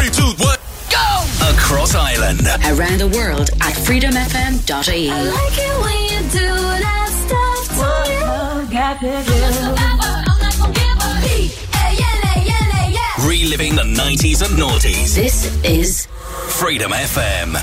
Three, two, one, go! Across Ireland. Around the world at freedomfm.ie. I like it when you do that stuff to me. Reliving the 90s and noughties. This is Freedom FM.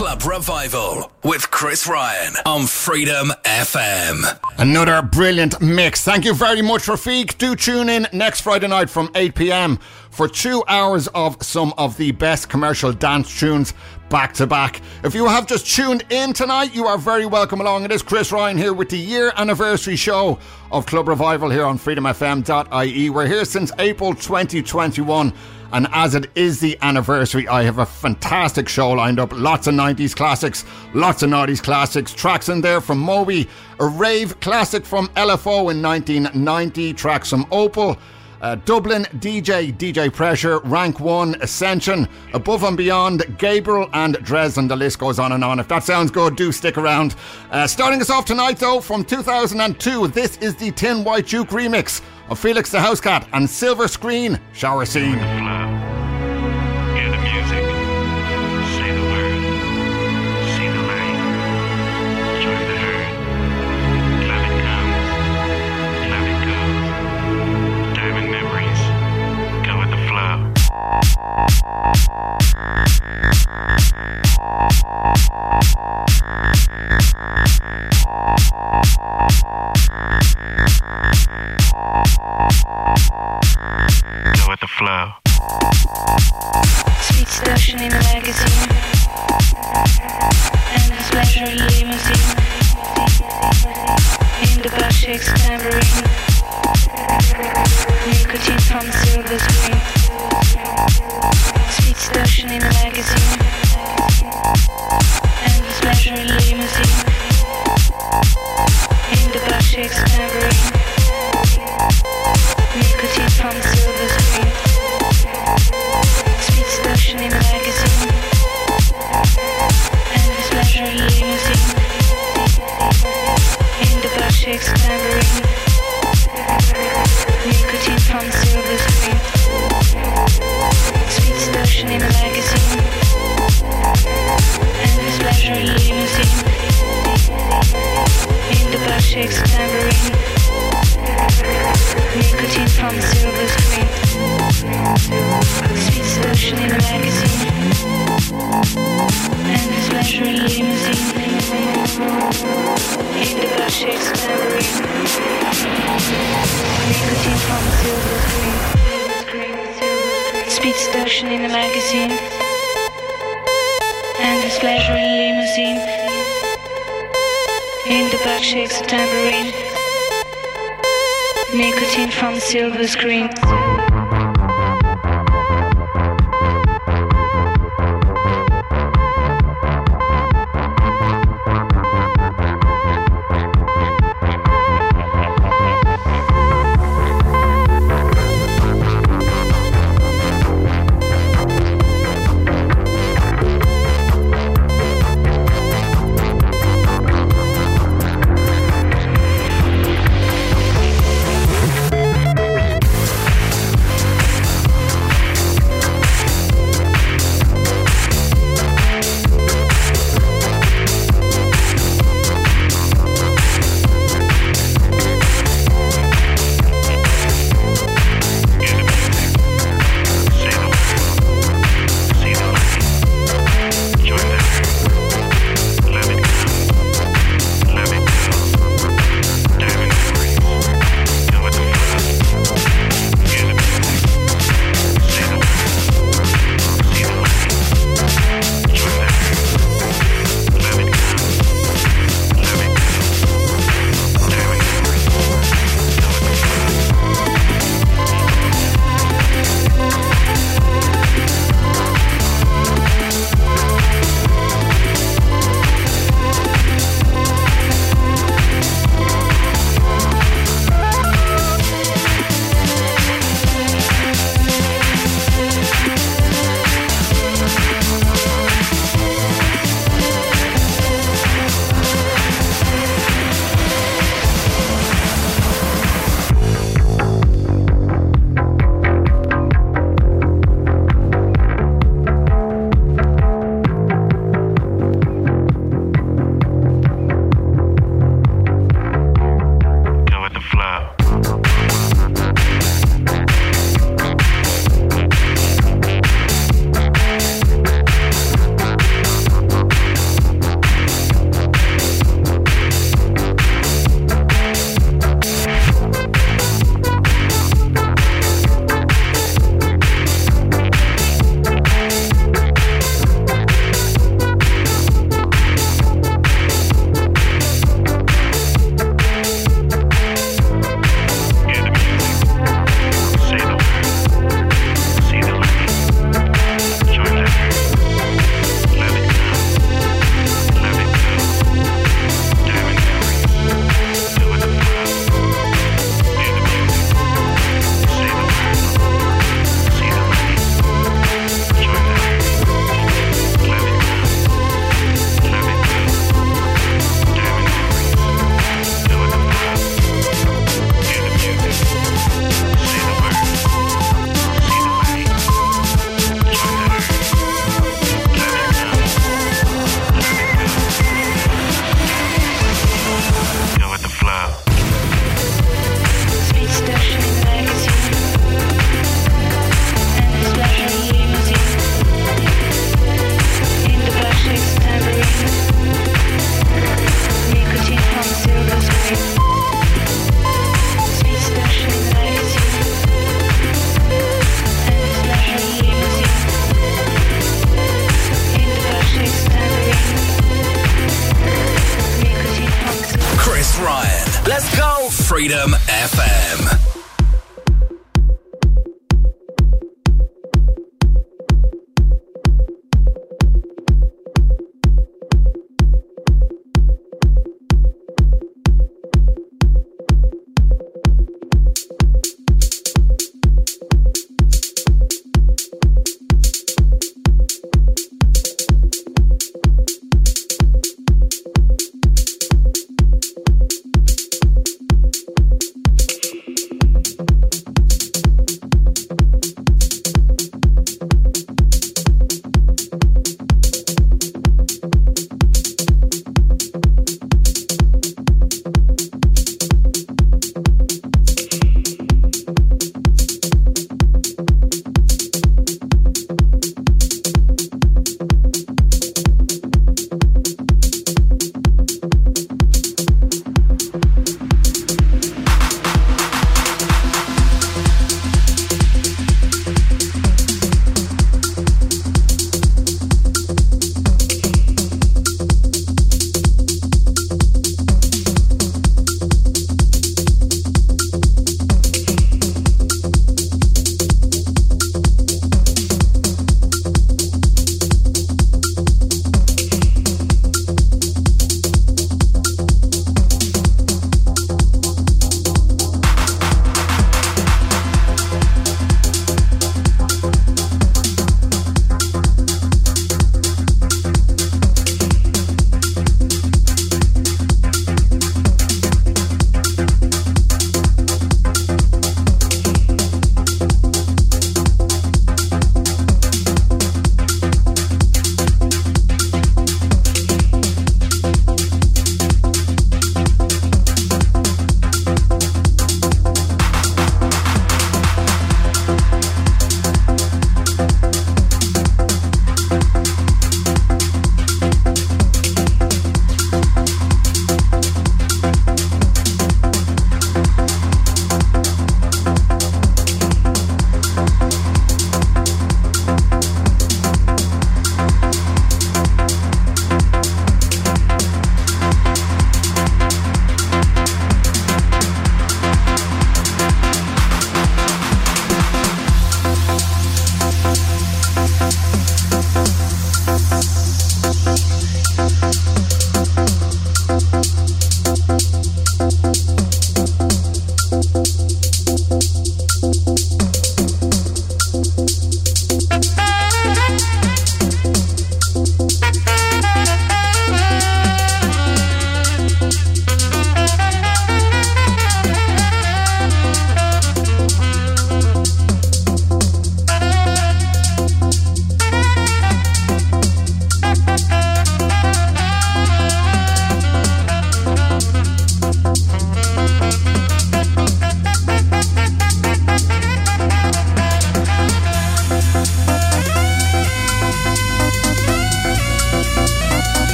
Club Revival with Chris Ryan on Freedom FM. Another brilliant mix. Thank you very much, Rafiq. Do tune in next Friday night from 8 pm for two hours of some of the best commercial dance tunes back to back. If you have just tuned in tonight, you are very welcome along. It is Chris Ryan here with the year anniversary show of Club Revival here on freedomfm.ie. We're here since April 2021. And as it is the anniversary, I have a fantastic show lined up. Lots of 90s classics, lots of 90s classics. Tracks in there from Moby, a rave classic from LFO in 1990, tracks from Opal. Uh, Dublin DJ, DJ Pressure, Rank 1, Ascension, Above and Beyond, Gabriel and Dresden. The list goes on and on. If that sounds good, do stick around. Uh, starting us off tonight, though, from 2002, this is the Thin White Duke remix of Felix da Housecat and Silver Screen Shower Scene. Hear the Nicotine from silver screen. Sweet station in a magazine And his pleasure limousine. In the butt shakes tambourine Butt tambourine. Nicotine from the silver screen Sweet solution in a magazine. And his pleasure limousine. In the butt tambourine. Nicotine from the silver screen Speed station in a magazine. And his pleasure limousine In the back shakes a tambourine. Nicotine from the silver screen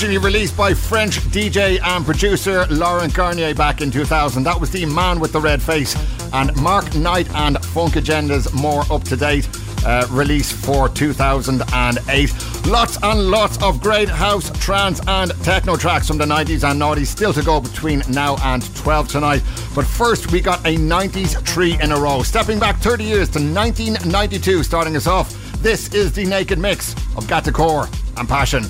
Originally released by French DJ and producer Laurent Garnier back in 2000. That was the Man with the Red Face. And Mark Knight and Funk Agenda's more up to date uh, release for 2008. Lots and lots of great house, trance, and techno tracks from the 90s and noughties still to go between now and 12 tonight. But first, we got a 90s three in a row. Stepping back 30 years to 1992, starting us off. This is the naked mix of Gat Decor and Passion.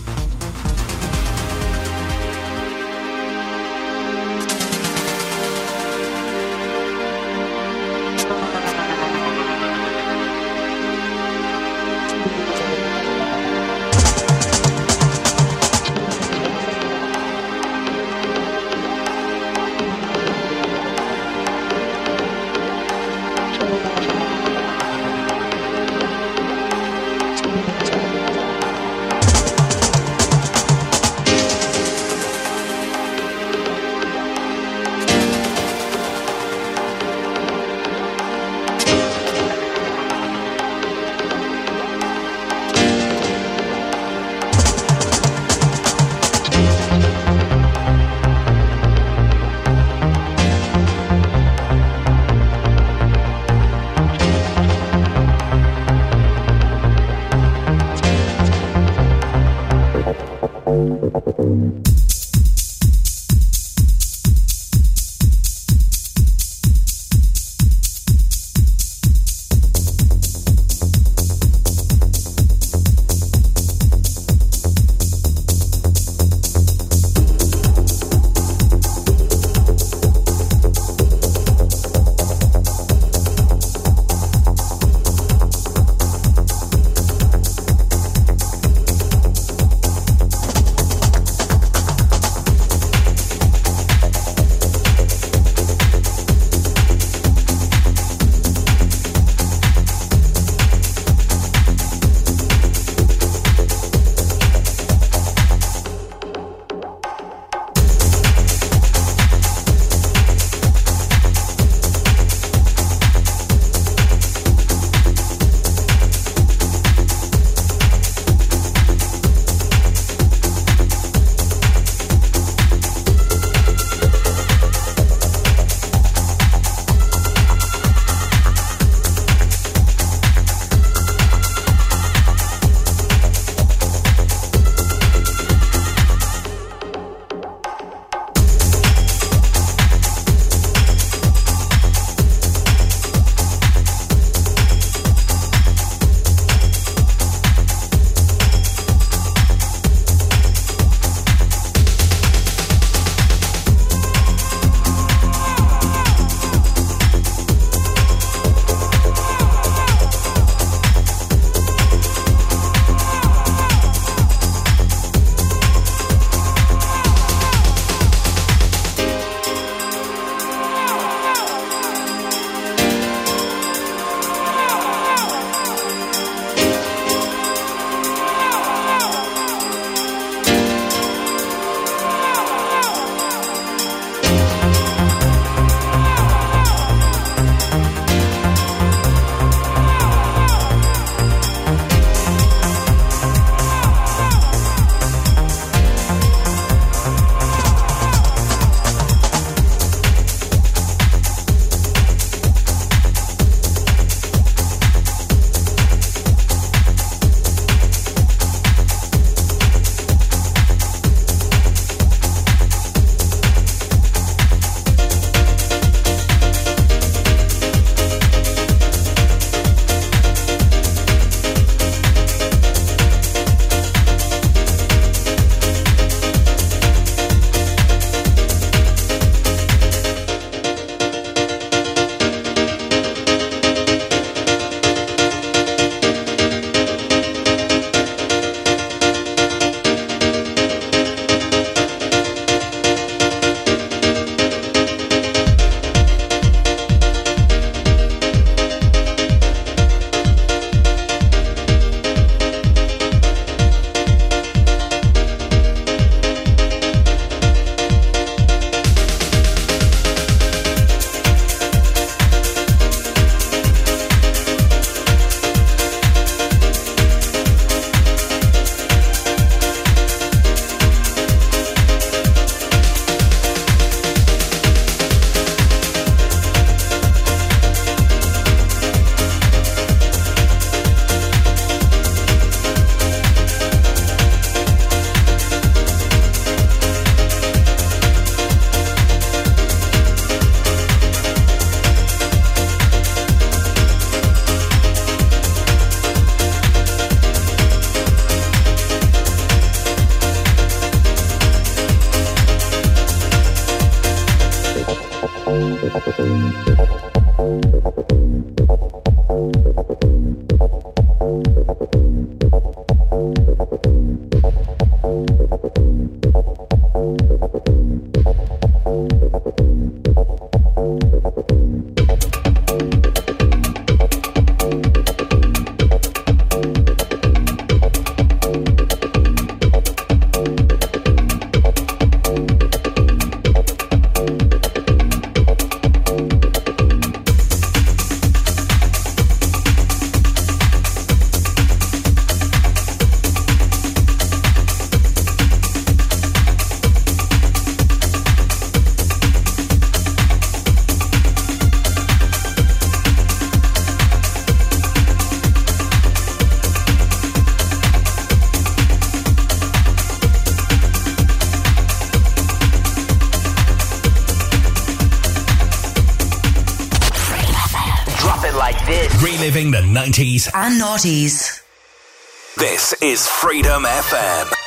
90s. And noughties. This is Freedom FM.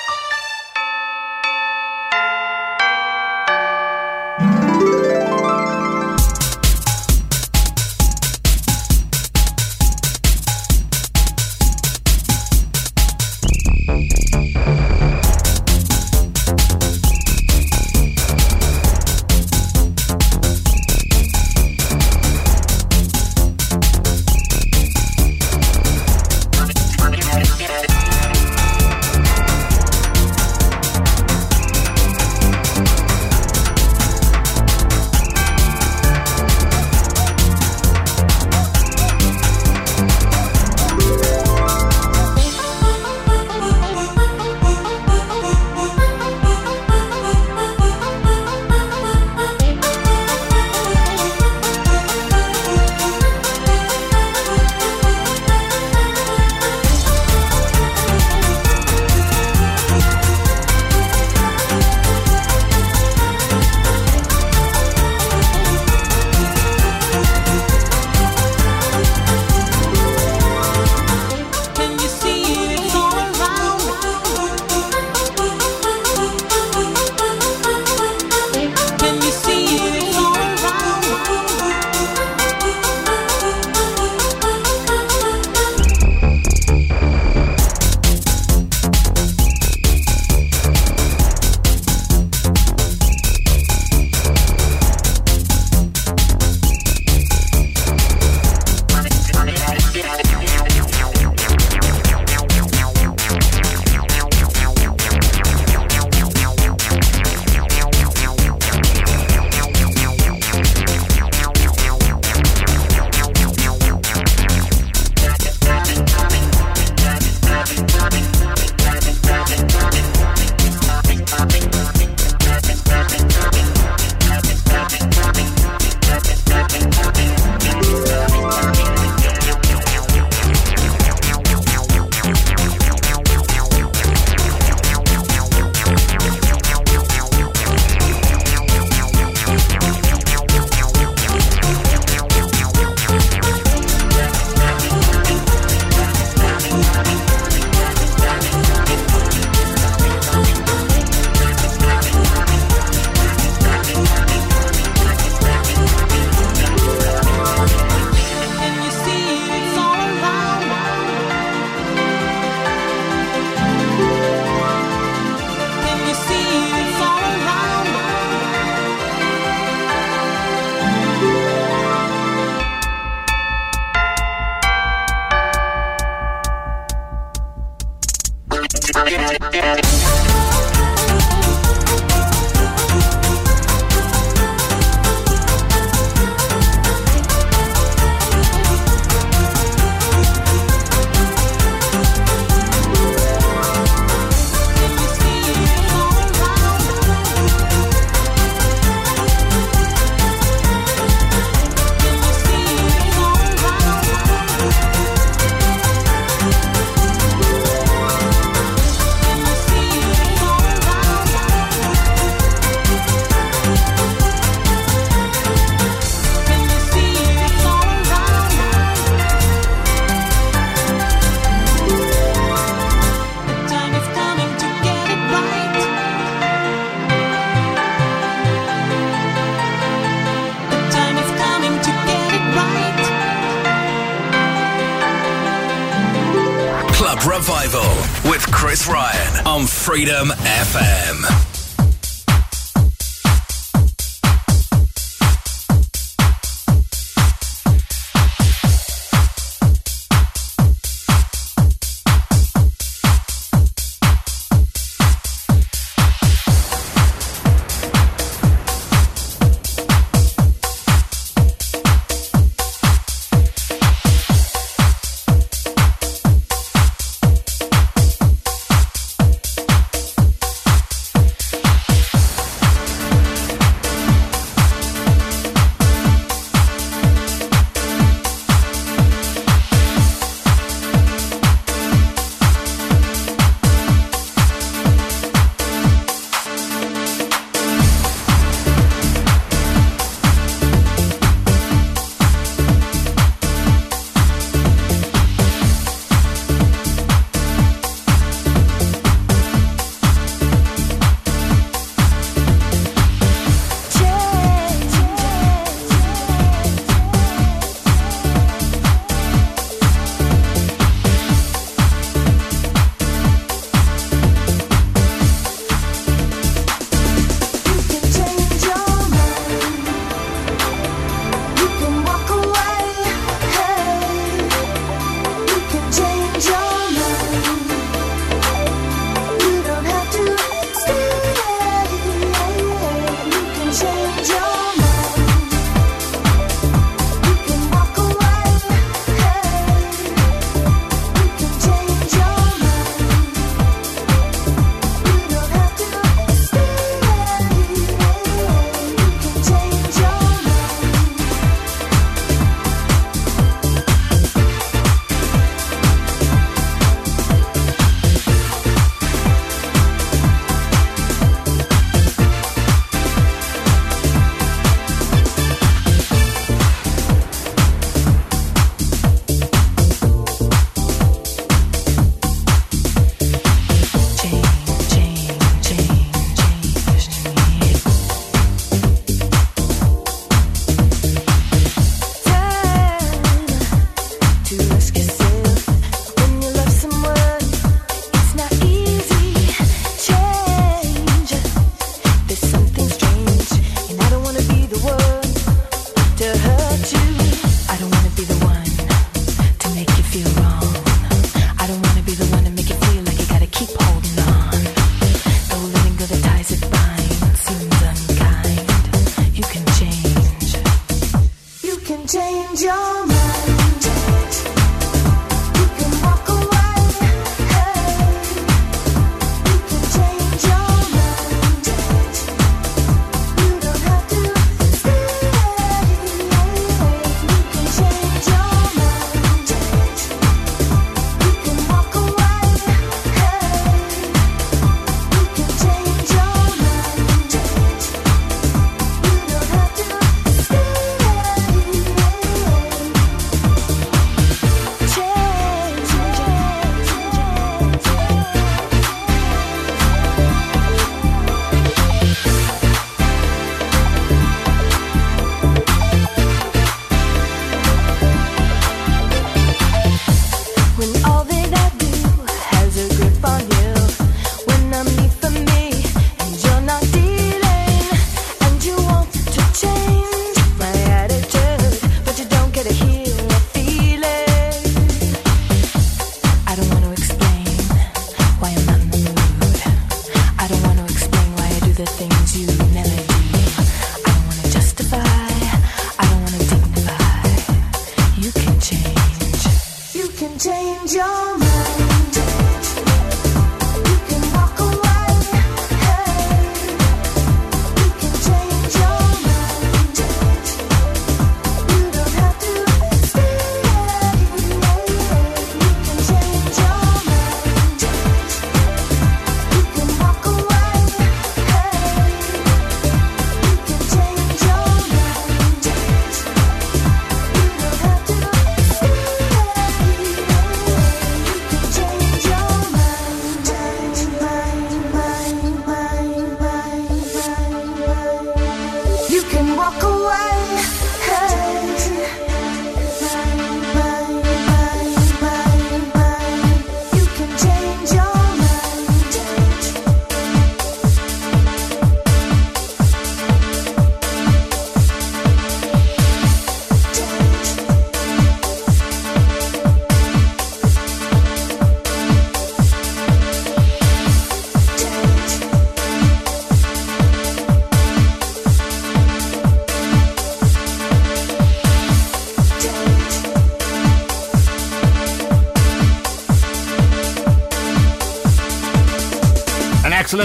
Freedom FM.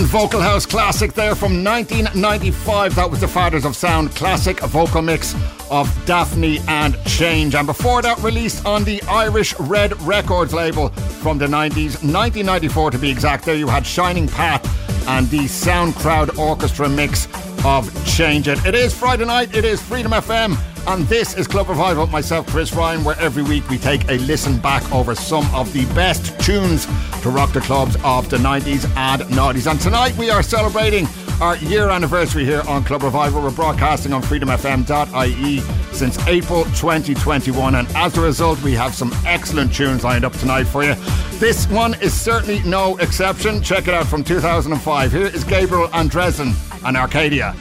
Vocal house classic there from 1995. That was the Fathers of Sound classic vocal mix of Daphne and Change. And before that, released on the Irish Red Records label from the 90s, 1994 to be exact, there you had Shining Path and the Sound Crowd Orchestra mix of Change It. It is Friday night, it is Freedom FM, and this is Club Revival. Myself, Chris Ryan, where every week we take a listen back over some of the best tunes to rock the clubs of the 90s and 90s. And tonight we are celebrating our year anniversary here on Club Revival. We're broadcasting on freedomfm.ie since April 2021, and as a result, we have some excellent tunes lined up tonight for you. This one is certainly no exception. Check it out from 2005. Here is Gabriel and Dresden and Arcadia.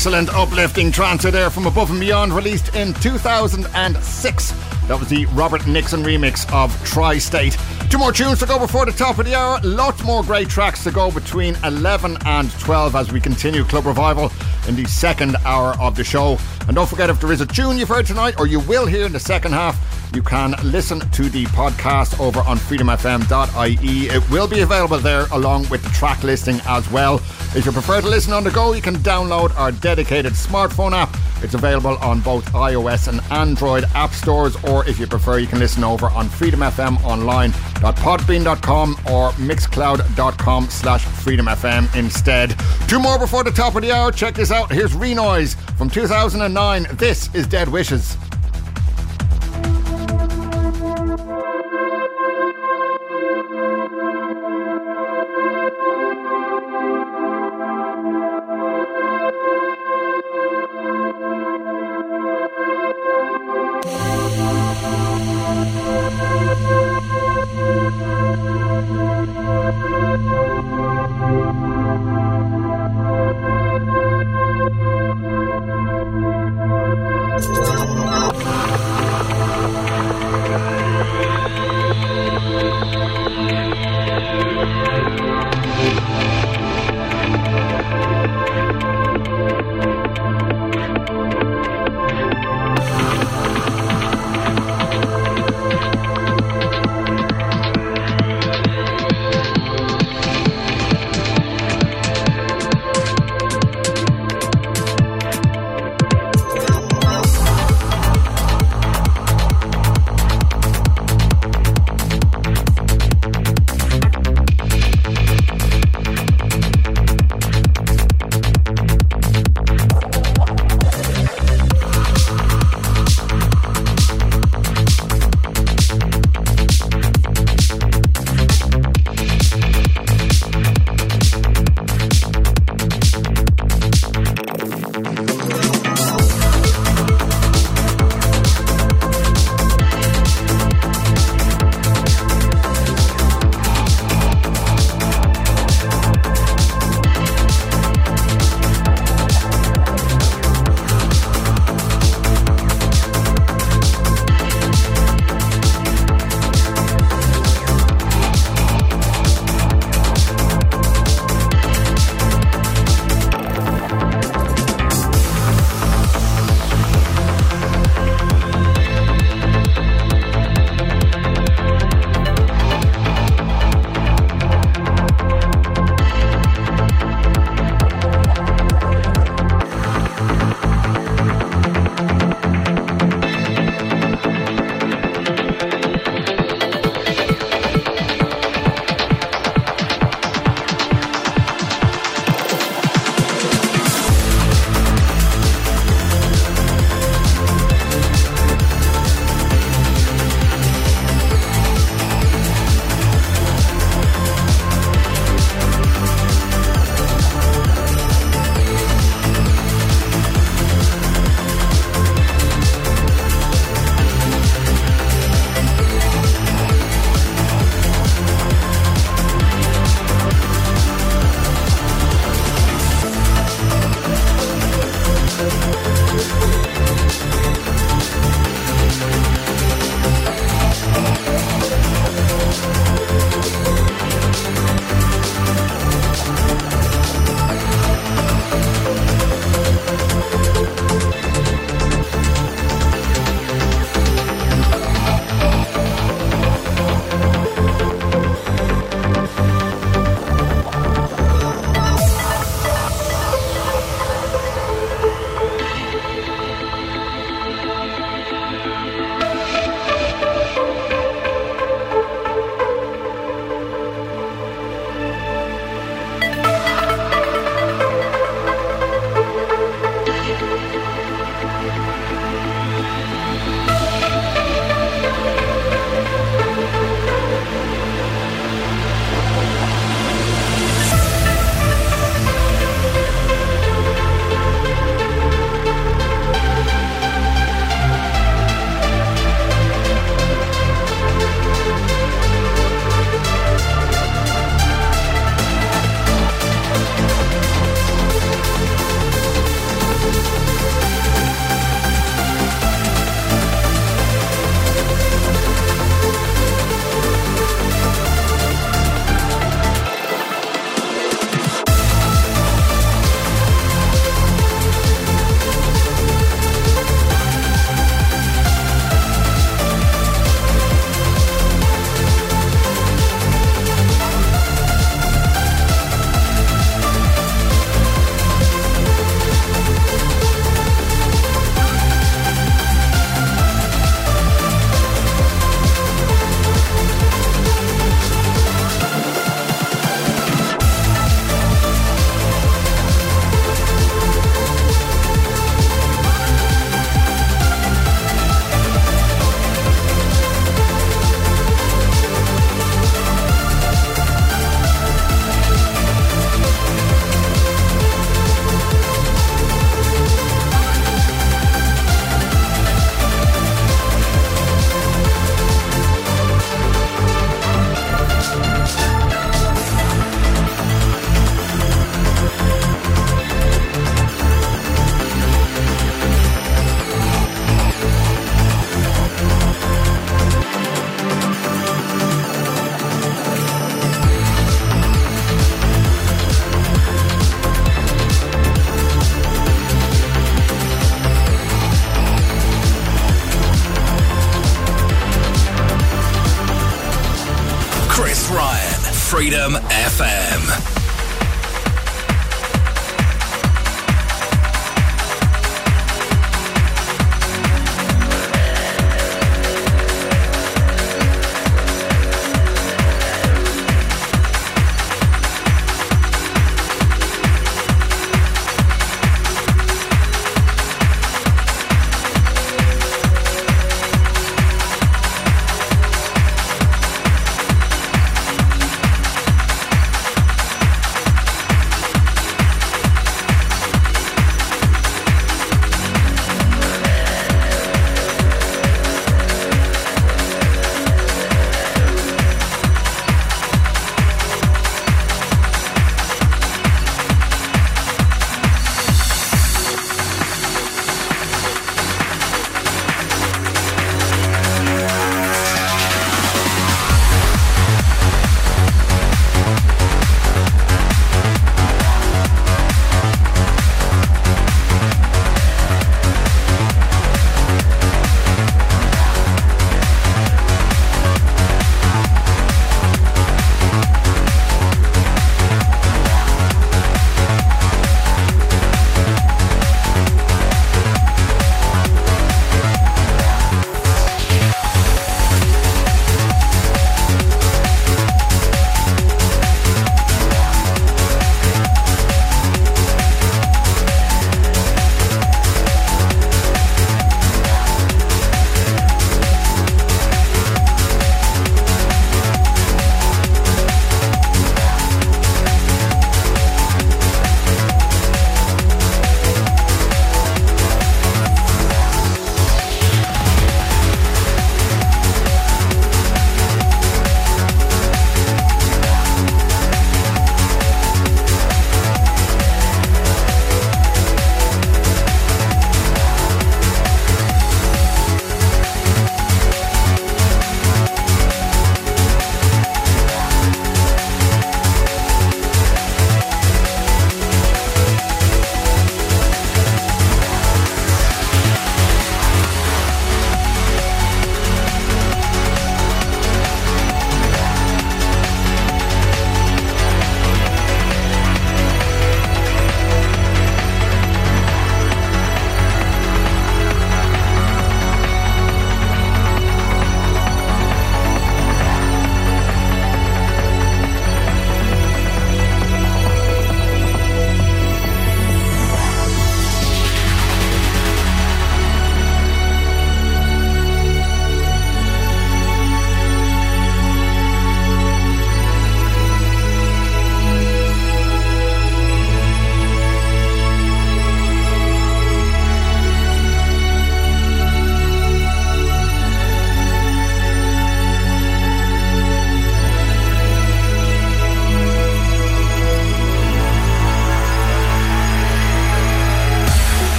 Excellent uplifting trance there from Above and Beyond, released in 2006. That was the Robert Nickson remix of Tri State. Two more tunes to go before the top of the hour. Lots more great tracks to go between 11 and 12 as we continue Club Revival in the second hour of the show. And don't forget, if there is a tune you've heard tonight or you will hear in the second half, you can listen to the podcast over on freedomfm.ie. It will be available there along with the track listing as well. If you prefer to listen on the go, you can download our dedicated smartphone app. It's available on both iOS and Android app stores, or if you prefer, you can listen over on freedomfmonline.podbean.com or mixcloud.com slash freedomfm instead. Two more before the top of the hour. Check this out. Here's Renoise from 2009. This is Dead Wishes.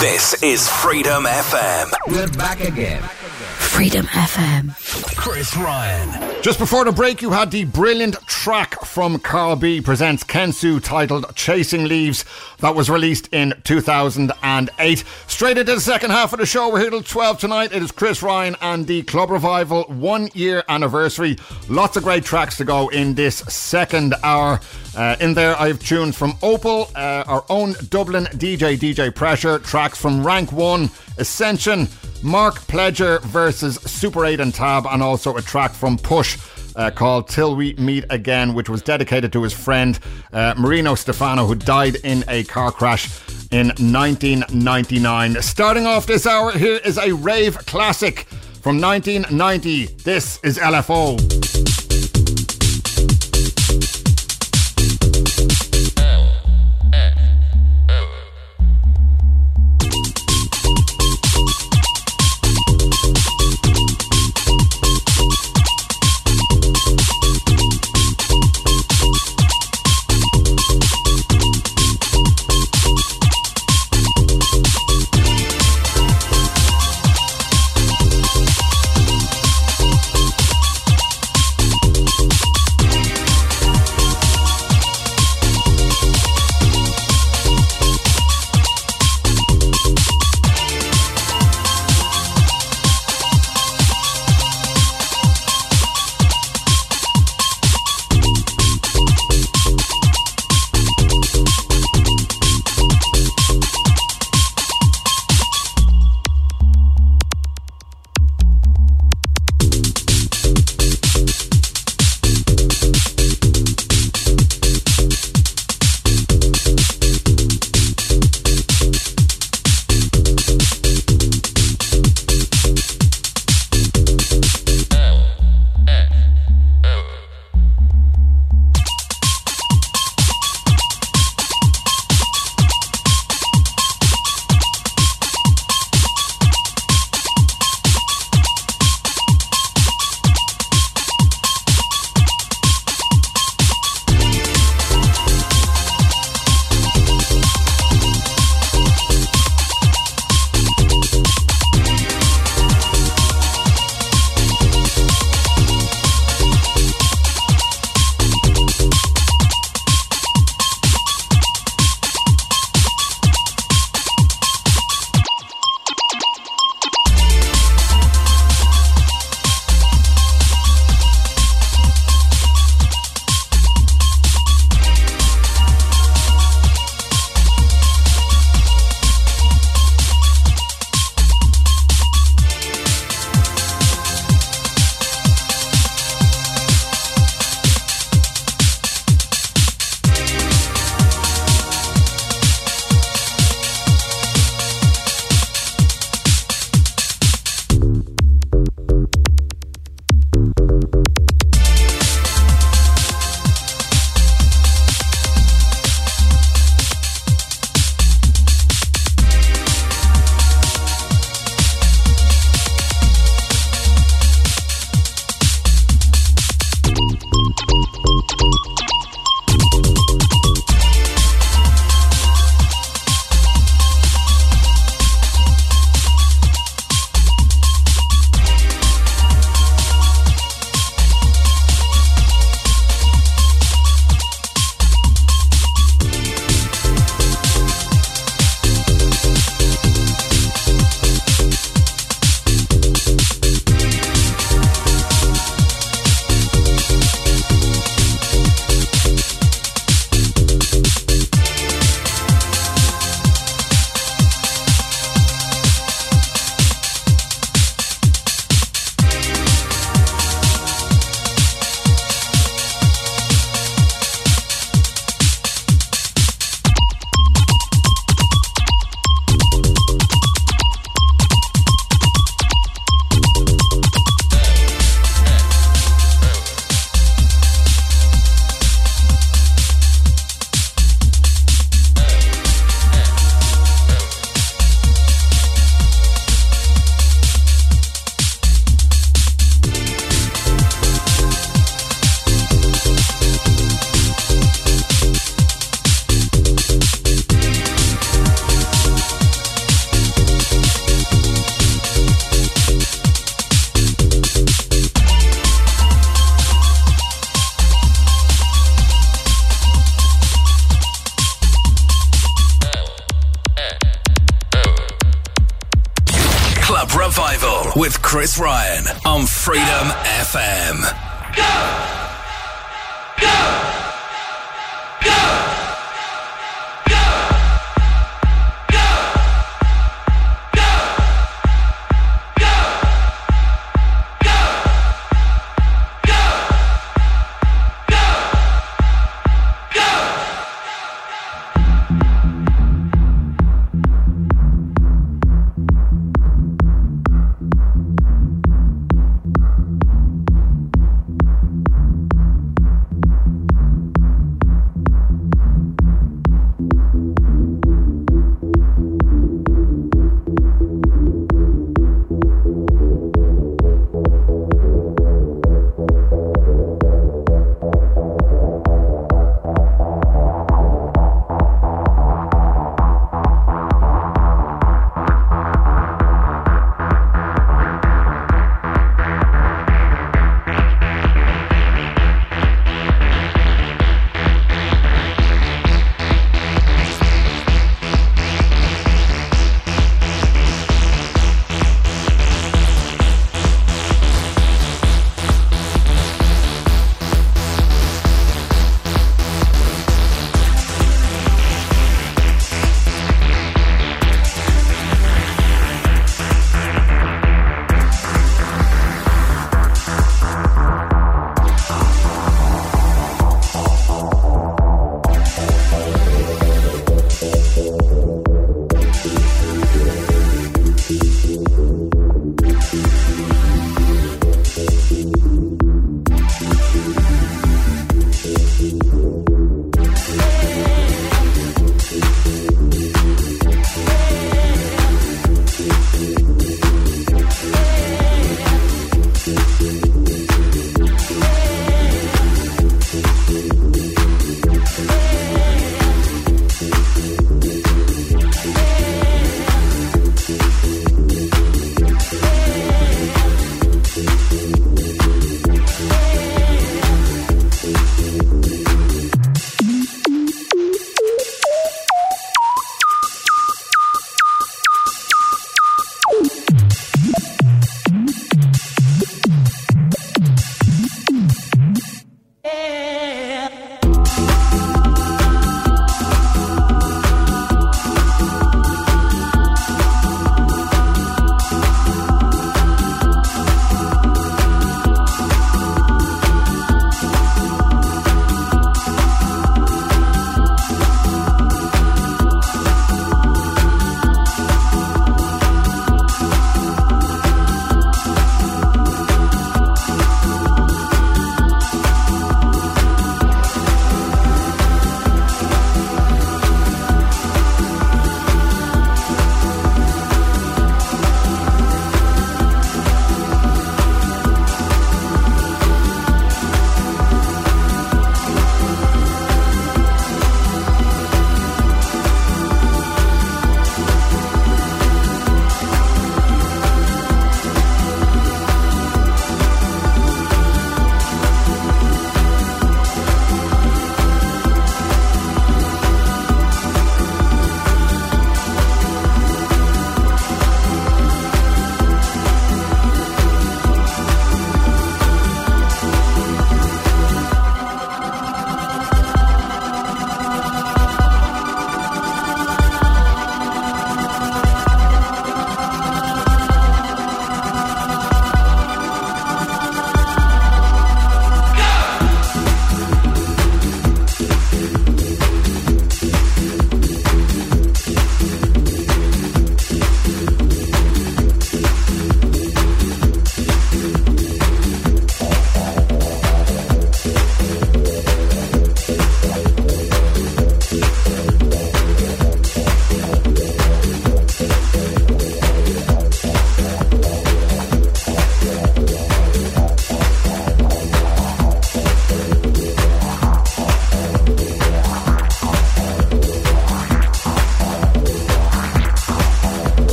This is Freedom FM. We're back again. Freedom FM. Chris Ryan. Just before the break, you had the brilliant track from Carl B presents Kensu titled Chasing Leaves that was released in 2008. Straight into the second half of the show, we're here till 12 tonight. It is Chris Ryan and the Club Revival one year anniversary. Lots of great tracks to go in this second hour. Uh, in there, I have tunes from Opal, uh, our own Dublin DJ, DJ Pressure, tracks from Rank 1, Ascension, Mark Pledger versus Super 8 and Tab, and also a track from Push. Uh, called Till We Meet Again, which was dedicated to his friend uh, Marino Stefano, who died in a car crash in 1999. Starting off this hour, here is a rave classic from 1990. This is LFO.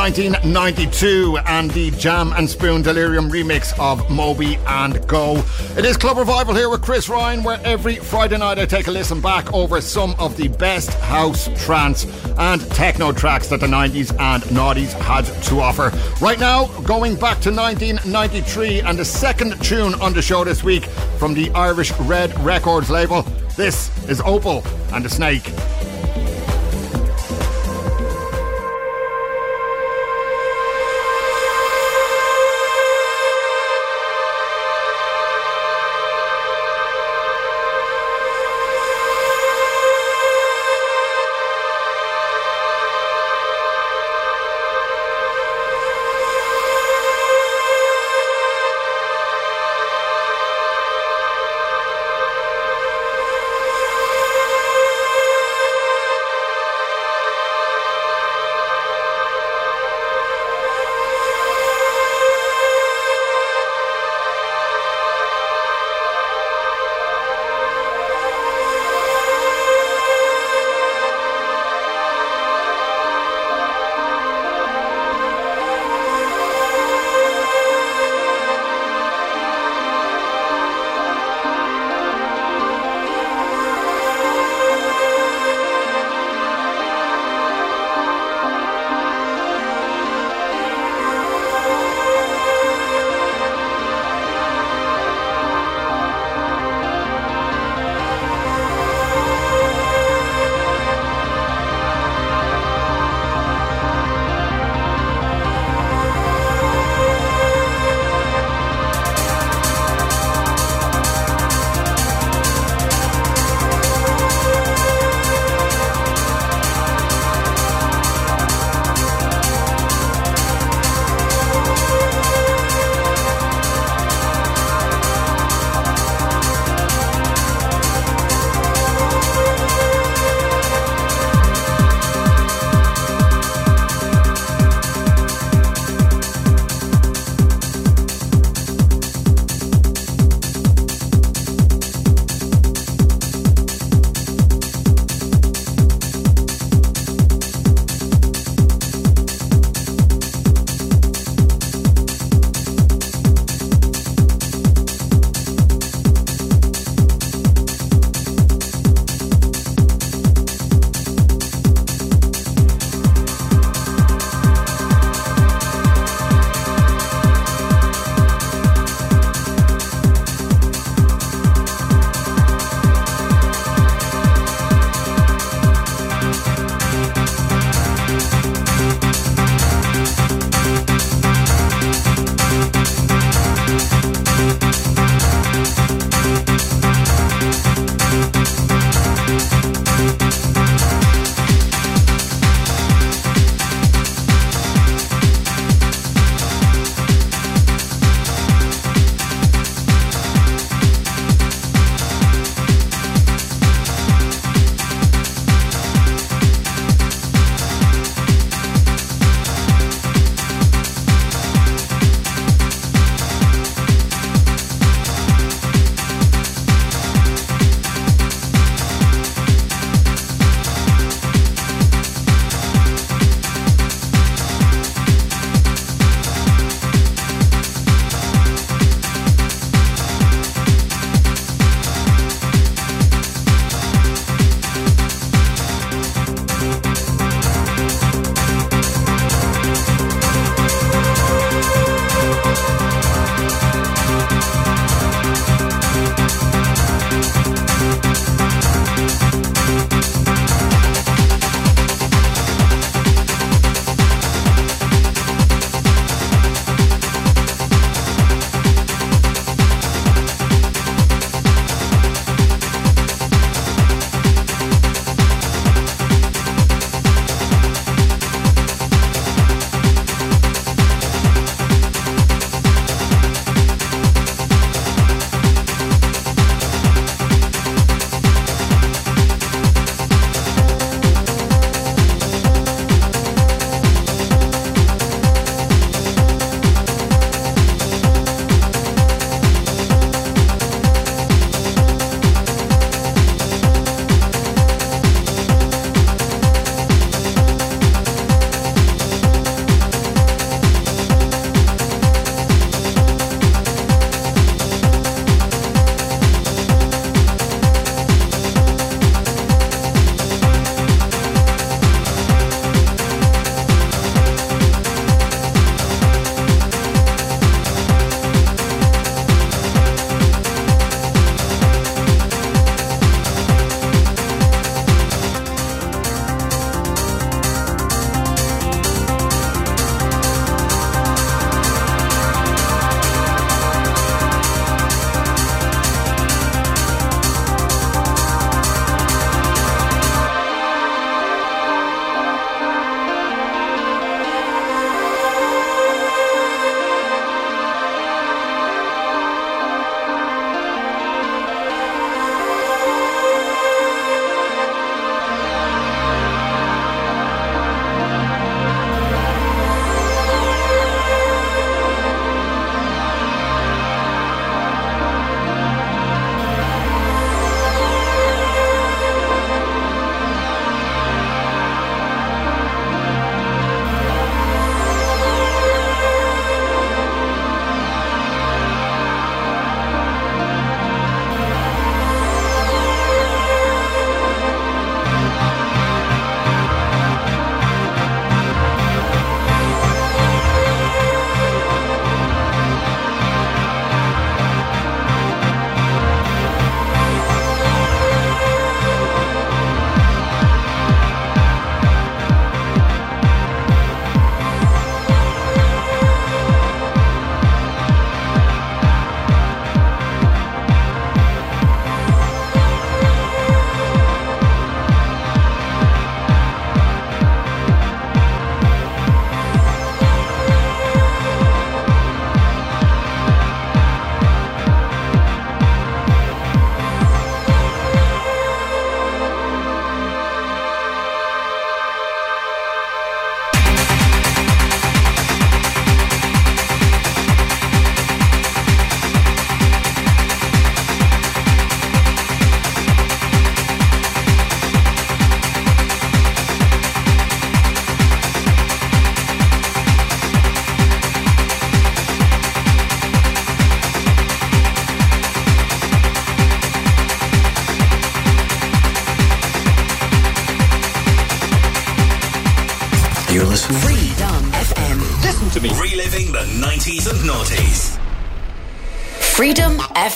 1992 and the Jam and Spoon Delirium remix of Moby and Go. It is Club Revival here with Chris Ryan, where every Friday night I take a listen back over some of the best house, trance, and techno tracks that the 90s and noughties had to offer. Right now, going back to 1993 and the second tune on the show this week from the Irish Red Records label. This is Opal and the Snake.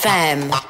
FM.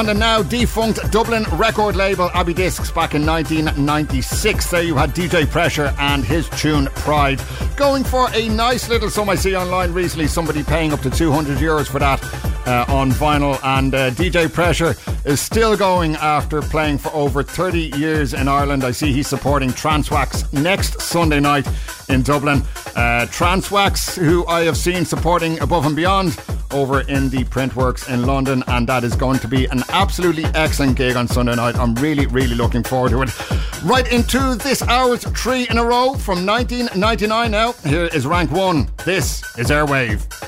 On the now defunct Dublin record label Abbey Discs back in 1996. There you had DJ Pressure and his tune Pride. Going for a nice little sum I see online recently, somebody paying up to 200 euros for that uh, on vinyl. And uh, DJ Pressure is still going after playing for over 30 years in Ireland. I see he's supporting Transwax next Sunday night in Dublin. Uh, Transwax, who I have seen supporting Above and Beyond over in the Printworks in London, and that is going to be an absolutely excellent gig on Sunday night. I'm really, really looking forward to it. Right into this hour's three in a row from 1999 now. Here is rank one. This is Airwave.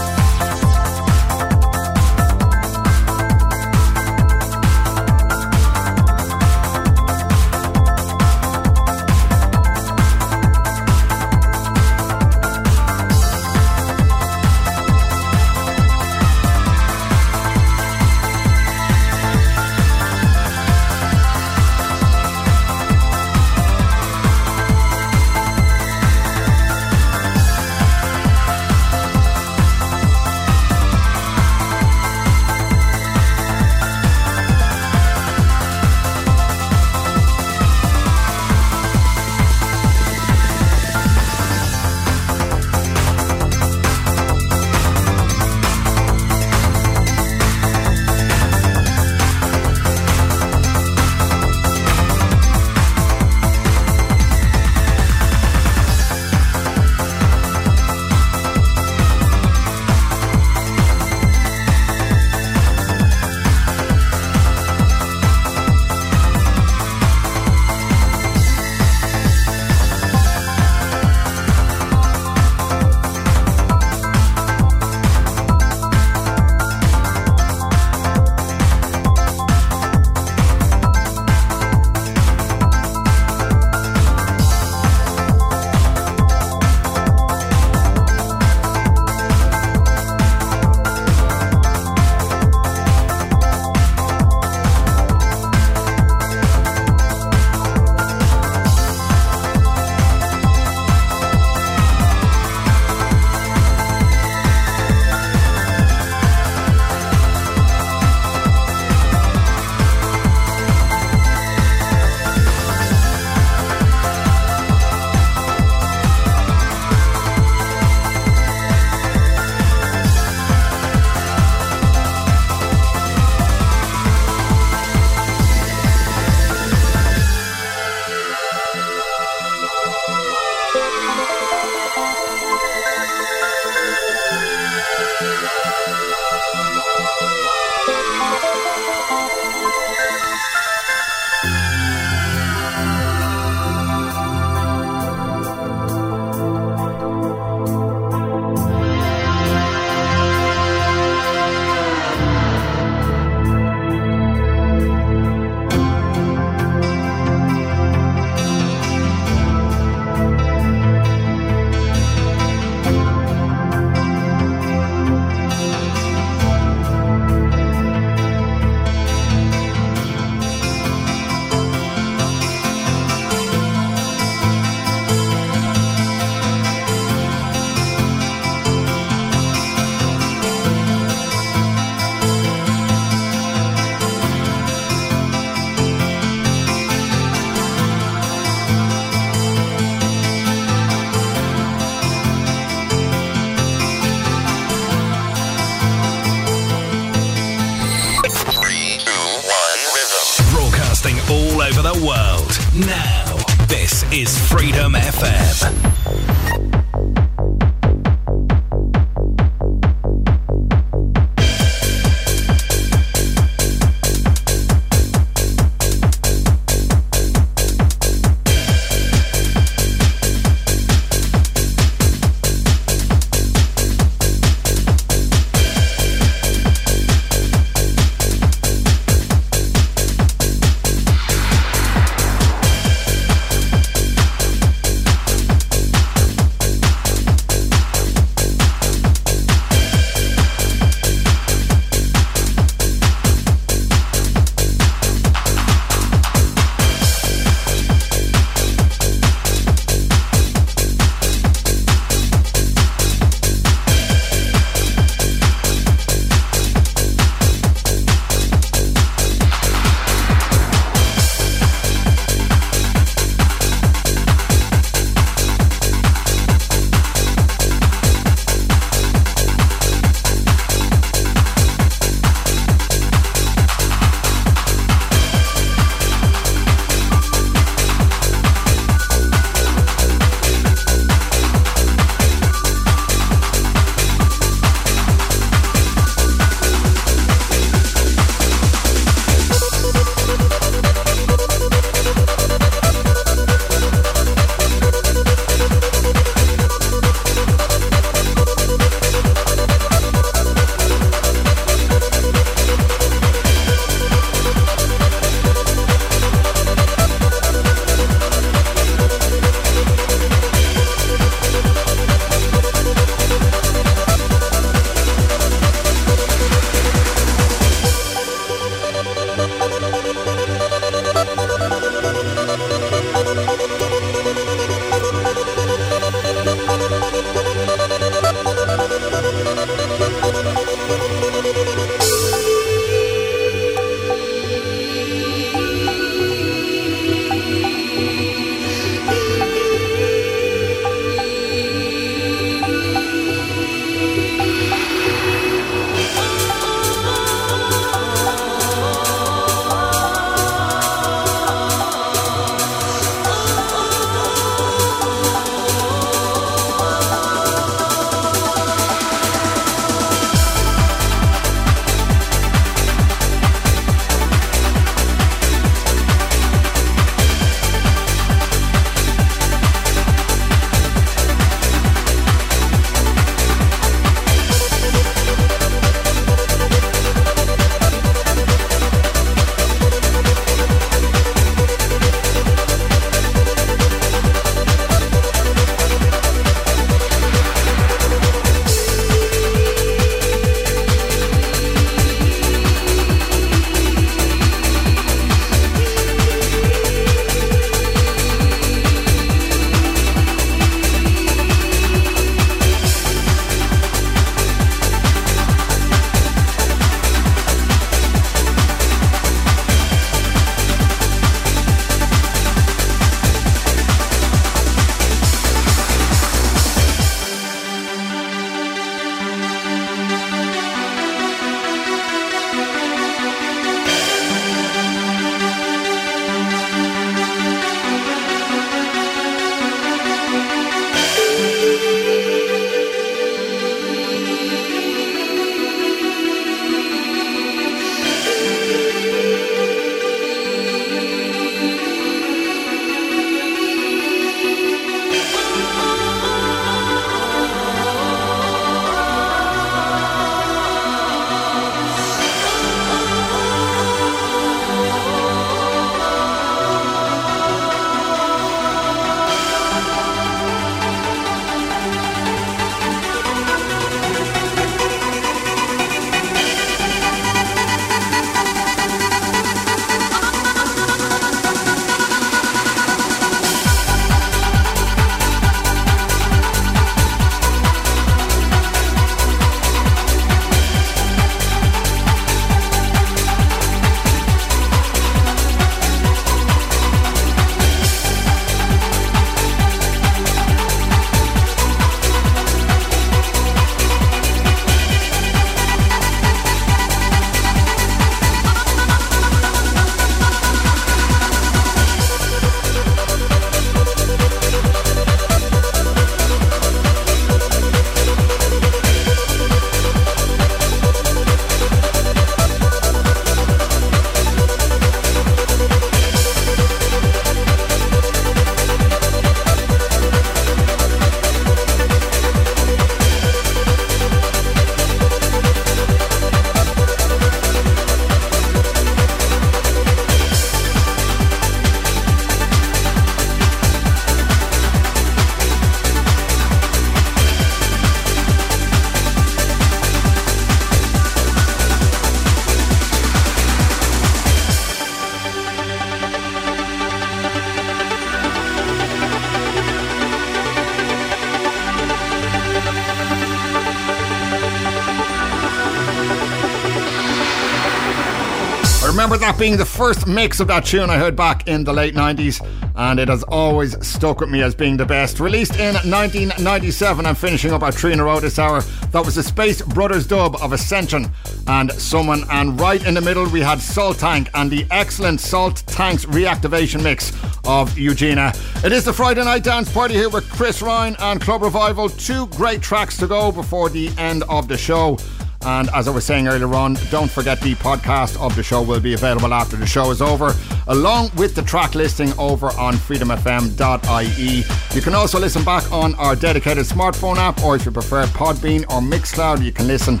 Being the first mix of that tune I heard back in the late 90s, and it has always stuck with me as being the best. Released in 1997, I'm finishing up our three in a row this hour. That was the Space Brothers dub of Ascension and Someone, and right in the middle we had Salt Tank and the excellent Salt Tank's reactivation mix of Eugina. It is the Friday night dance party here with Chris Ryan and Club Revival. Two great tracks to go before the end of the show. And as I was saying earlier on, don't forget the podcast of the show will be available after the show is over, along with the track listing over on freedomfm.ie. You can also listen back on our dedicated smartphone app, or if you prefer Podbean or Mixcloud, you can listen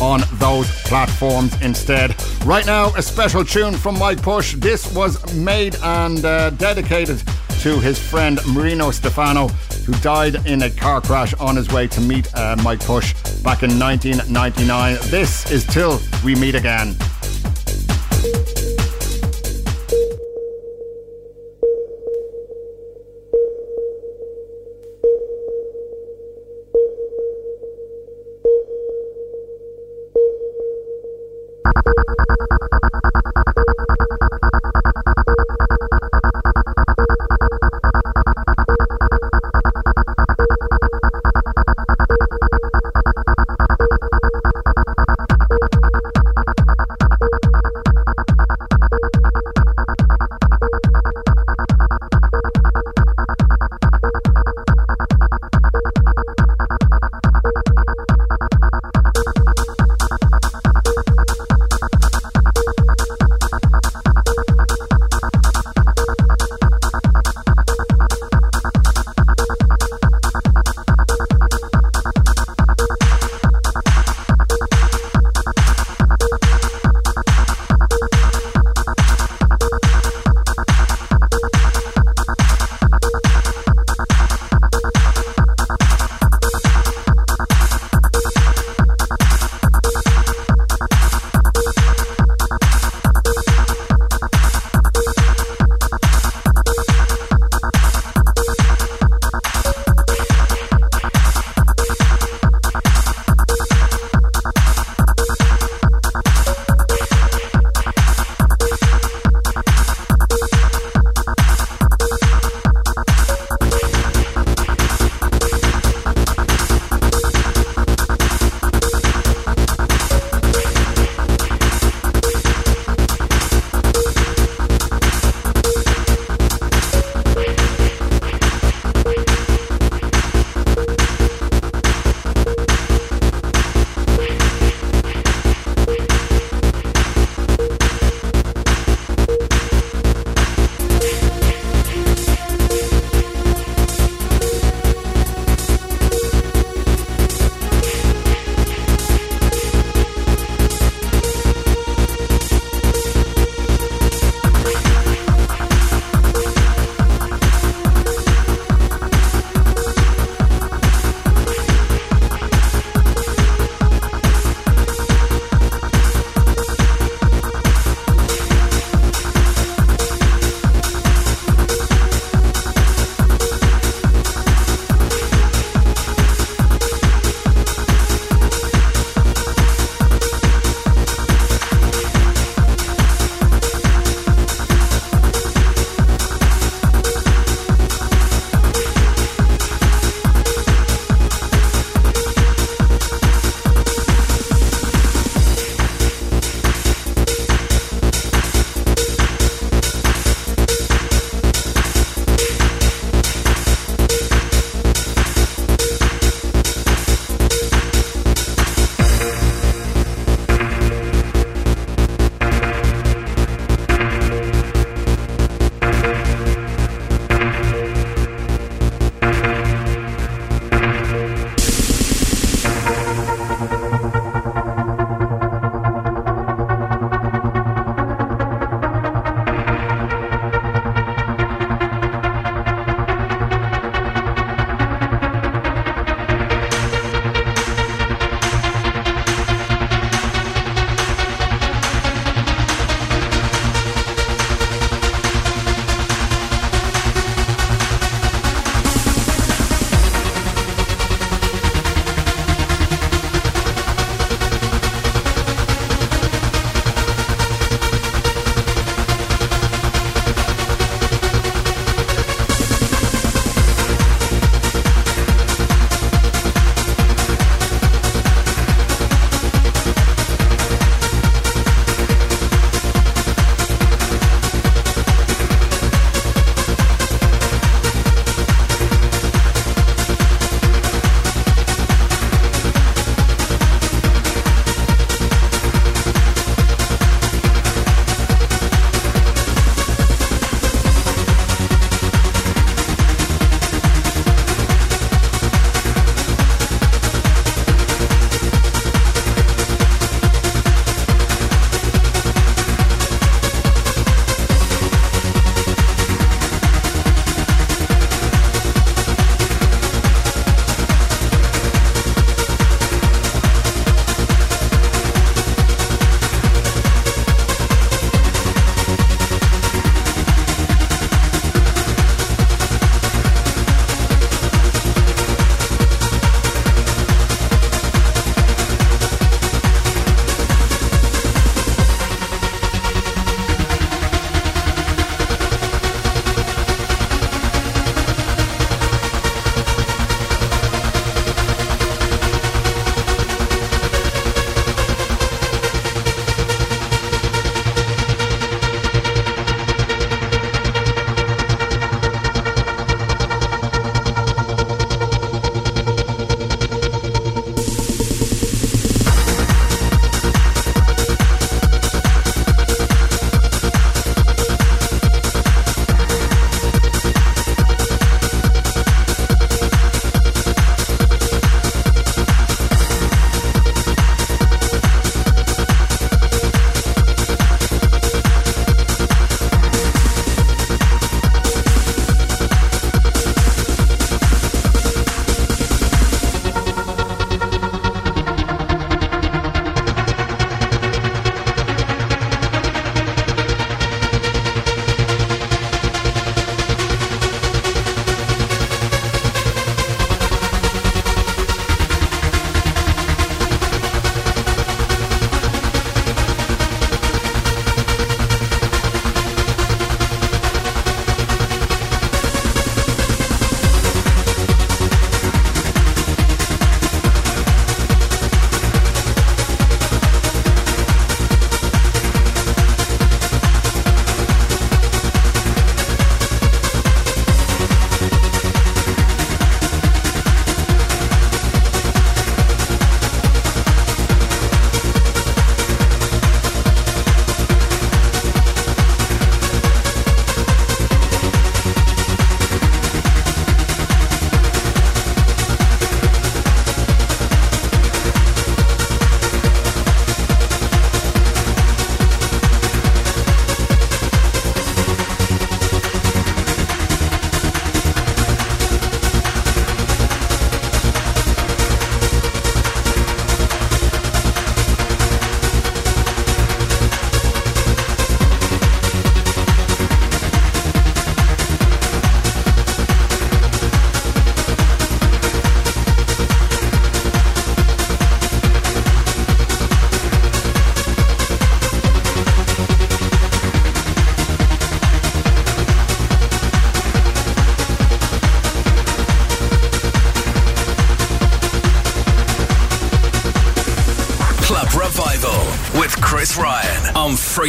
on those platforms instead. Right now, a special tune from Mike Push. This was made and uh, dedicated to his friend Marino Stefano, who died in a car crash on his way to meet uh, Mike Push back in 1999. This is Till We Meet Again.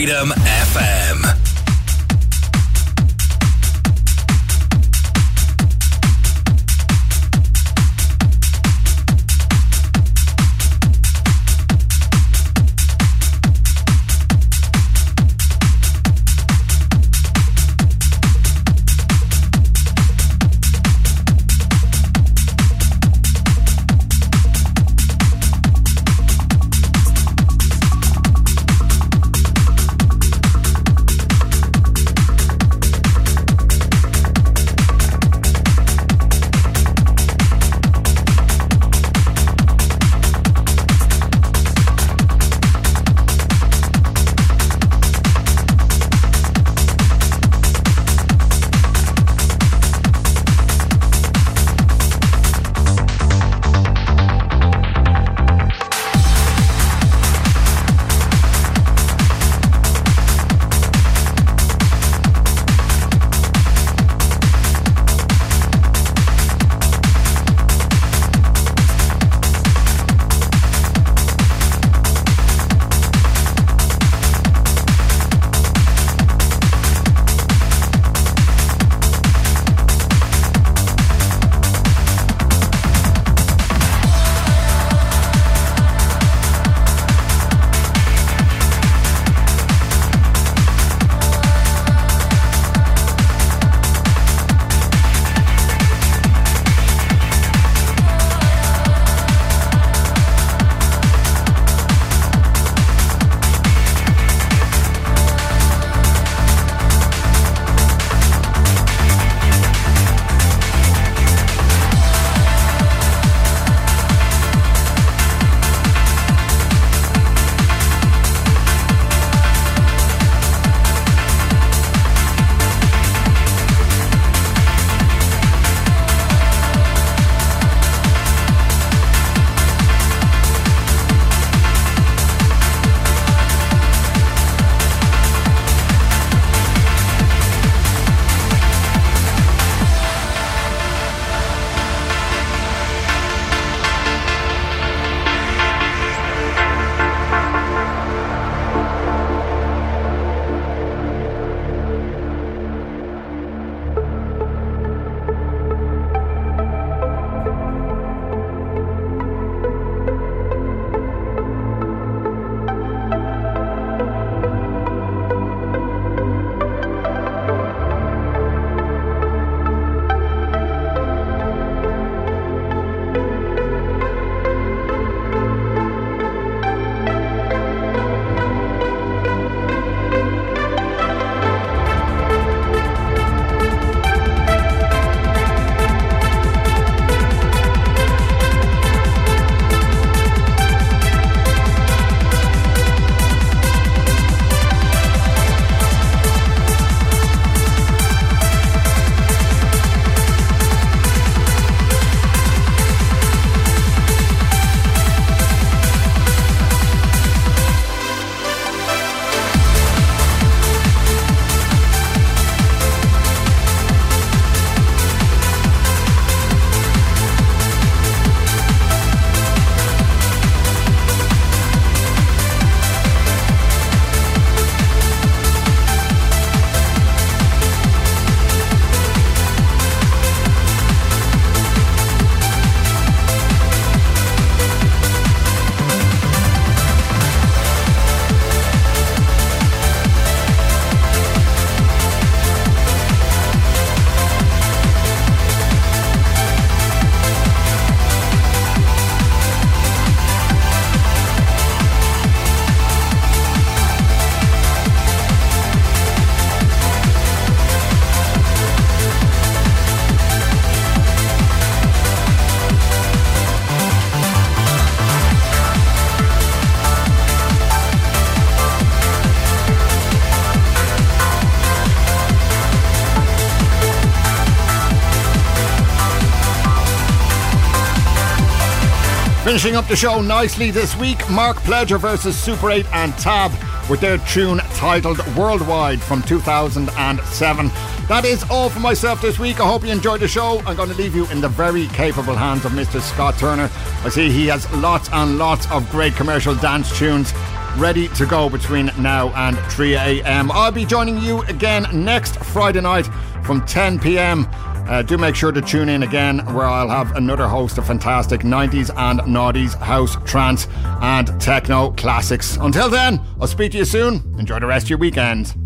Freedom Finishing up the show nicely this week, Mark Pledger versus Super 8 and Tab with their tune titled Worldwide from 2007. That is all for myself this week. I hope you enjoyed the show. I'm going to leave you in the very capable hands of Mr. Scott Turner. I see he has lots and lots of great commercial dance tunes ready to go between now and 3 a.m. I'll be joining you again next Friday night from 10 p.m. Uh, do make sure to tune in again, where I'll have another host of fantastic 90s and noughties, house, trance, and techno classics. Until then, I'll speak to you soon. Enjoy the rest of your weekend.